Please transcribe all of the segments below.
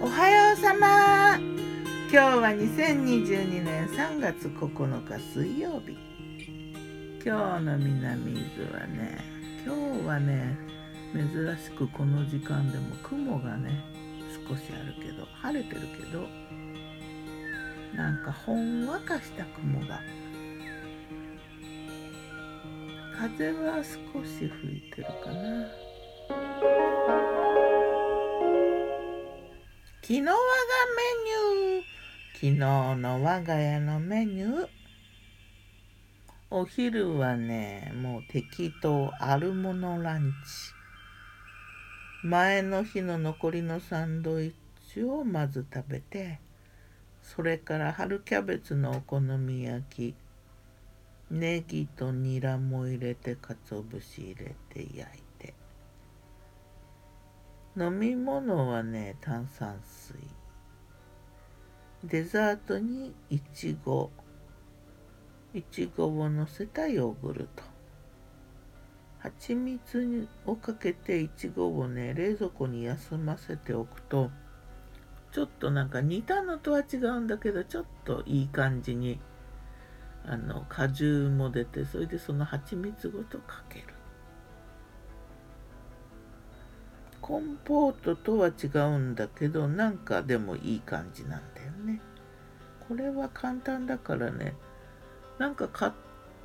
おはようさま。今日は2022年3月9日水曜日。今日の南伊豆はね今日はね珍しくこの時間でも雲がね少しあるけど晴れてるけどなんかほんわかした雲が。風は少し吹いてるかな。昨日我がメニュー。昨日の我が家のメニュー。お昼はねもう適当あるものランチ。前の日の残りのサンドイッチをまず食べてそれから春キャベツのお好み焼きネギとニラも入れて鰹節入れて焼いて飲み物はね炭酸水。デザートにいちごいちごをのせたヨーグルト。蜂蜜をかけていちごをね冷蔵庫に休ませておくとちょっとなんか煮たのとは違うんだけどちょっといい感じにあの果汁も出てそれでその蜂蜜ごとかける。コンポートとは違うんだけどなんかでもいい感じなんだよね。これは簡単だからね。なんかカッ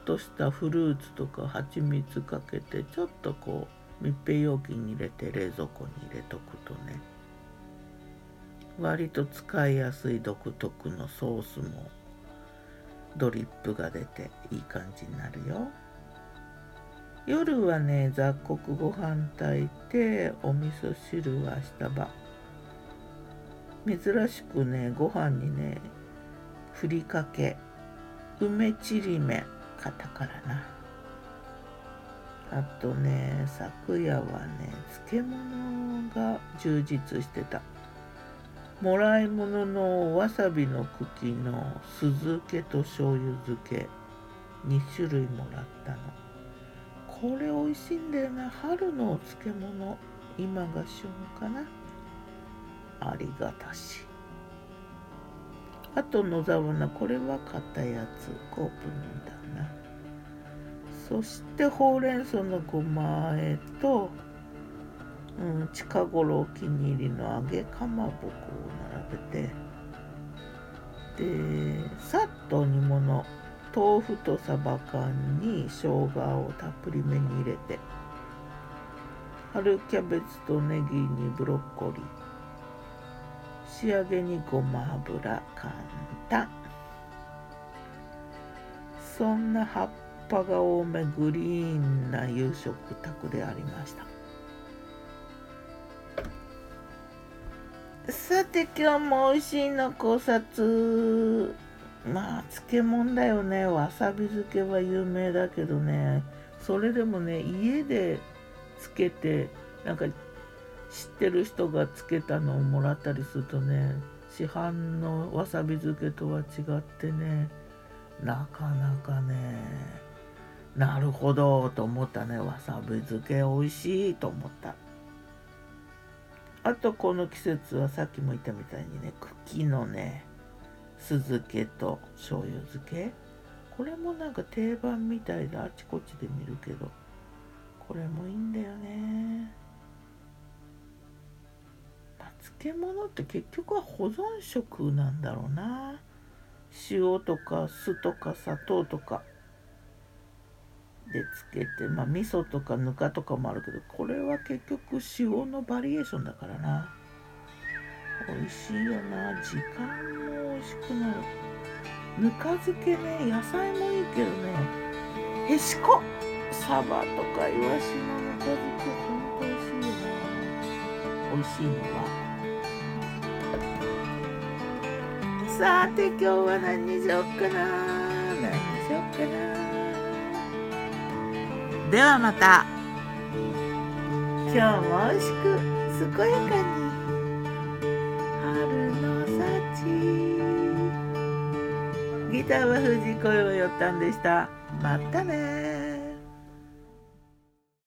トしたフルーツとか蜂蜜かけてちょっとこう密閉容器に入れて冷蔵庫に入れとくとね。割と使いやすい独特のソースもドリップが出ていい感じになるよ。夜はね雑穀ご飯炊いてお味噌汁は明日場珍しくねご飯にねふりかけ梅ちりめんカタカナな。あとね昨夜はね漬物が充実してた。もらい物のわさびの茎の酢漬けと醤油漬け2種類もらったの。これ美味しいんだよな。春のお漬物。今が旬かな。ありがたし。あと野沢菜。これは買ったやつ。コープンだな。そしてほうれん草のごまあえと、うん、近頃お気に入りの揚げかまぼこを並べて。でさっと煮物。豆腐とサバ缶に生姜をたっぷりめに入れて春キャベツとネギにブロッコリー仕上げにごま油簡単そんな葉っぱが多めグリーンな夕食卓でありました。さて今日も美味しいの考察。まあ漬物だよね。わさび漬けは有名だけどね。それでもね家で漬けてなんか知ってる人が漬けたのをもらったりするとね市販のわさび漬けとは違ってねなかなかねなるほどと思ったね。わさび漬け美味しいと思った。あとこの季節はさっきも言ったみたいにね茎のね酢漬けと醤油漬け。これもなんか定番みたいであちこちで見るけどこれもいいんだよね、まあ、漬物って結局は保存食なんだろうな。塩とか酢とか砂糖とかでつけてまあ味噌とかぬかとかもあるけどこれは結局塩のバリエーションだからな。美味しいよな。時間美味しくなる。ぬか漬けね野菜もいいけどね。へしこサバとかイワシのぬか漬けほんと美味しいよな美味しいのは。さて今日は何にしよっかな何にしよっかなではまた。今日も美味しく健やかに。ギターは藤井声をよったんでした。またね